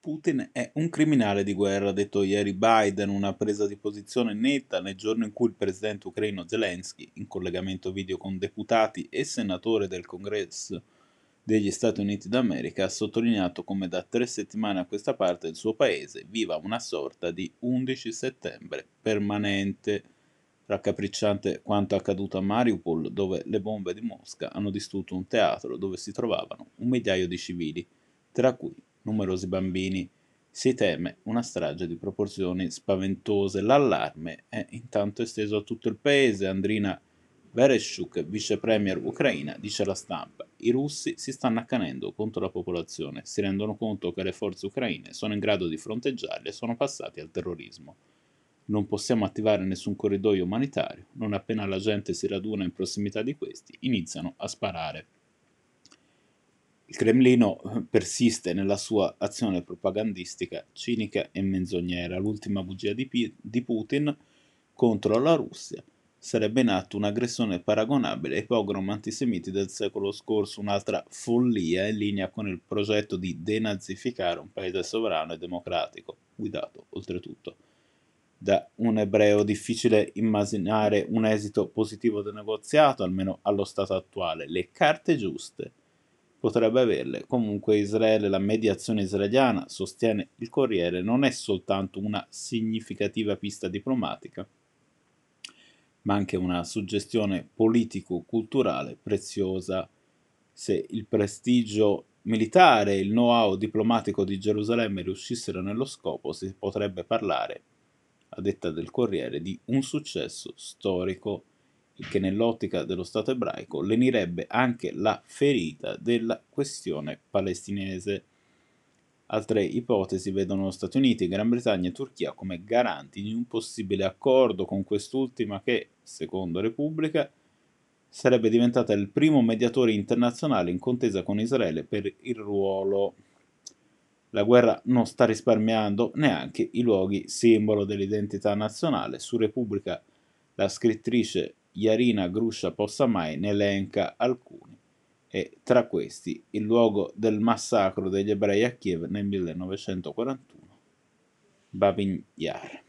Putin è un criminale di guerra, ha detto ieri Biden, una presa di posizione netta nel giorno in cui il presidente ucraino Zelensky, in collegamento video con deputati e senatori del congresso degli Stati Uniti d'America, ha sottolineato come da tre settimane a questa parte il suo paese viva una sorta di 11 settembre permanente, raccapricciante quanto accaduto a Mariupol, dove le bombe di Mosca hanno distrutto un teatro dove si trovavano un migliaio di civili, tra cui numerosi bambini. Si teme una strage di proporzioni spaventose. L'allarme è intanto esteso a tutto il paese. Andrina Vereshchuk, vice premier ucraina, dice alla stampa: I russi si stanno accanendo contro la popolazione, si rendono conto che le forze ucraine sono in grado di fronteggiarli e sono passati al terrorismo. Non possiamo attivare nessun corridoio umanitario, non appena la gente si raduna in prossimità di questi, iniziano a sparare. Il Cremlino persiste nella sua azione propagandistica cinica e menzognera. L'ultima bugia di, P- di Putin contro la Russia sarebbe in atto un'aggressione paragonabile ai pogrom antisemiti del secolo scorso, un'altra follia in linea con il progetto di denazificare un paese sovrano e democratico, guidato oltretutto da un ebreo. Difficile immaginare un esito positivo del negoziato, almeno allo stato attuale. Le carte giuste potrebbe averle. Comunque Israele, la mediazione israeliana, sostiene il Corriere, non è soltanto una significativa pista diplomatica, ma anche una suggestione politico-culturale preziosa. Se il prestigio militare e il know-how diplomatico di Gerusalemme riuscissero nello scopo, si potrebbe parlare, a detta del Corriere, di un successo storico che nell'ottica dello Stato ebraico lenirebbe anche la ferita della questione palestinese. Altre ipotesi vedono Stati Uniti, Gran Bretagna e Turchia come garanti di un possibile accordo con quest'ultima che, secondo Repubblica, sarebbe diventata il primo mediatore internazionale in contesa con Israele per il ruolo. La guerra non sta risparmiando neanche i luoghi simbolo dell'identità nazionale. Su Repubblica la scrittrice Yarina Grusha Possamai ne elenca alcuni, e tra questi il luogo del massacro degli ebrei a Kiev nel 1941, Babin Yar.